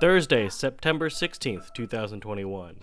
Thursday, September 16th, 2021.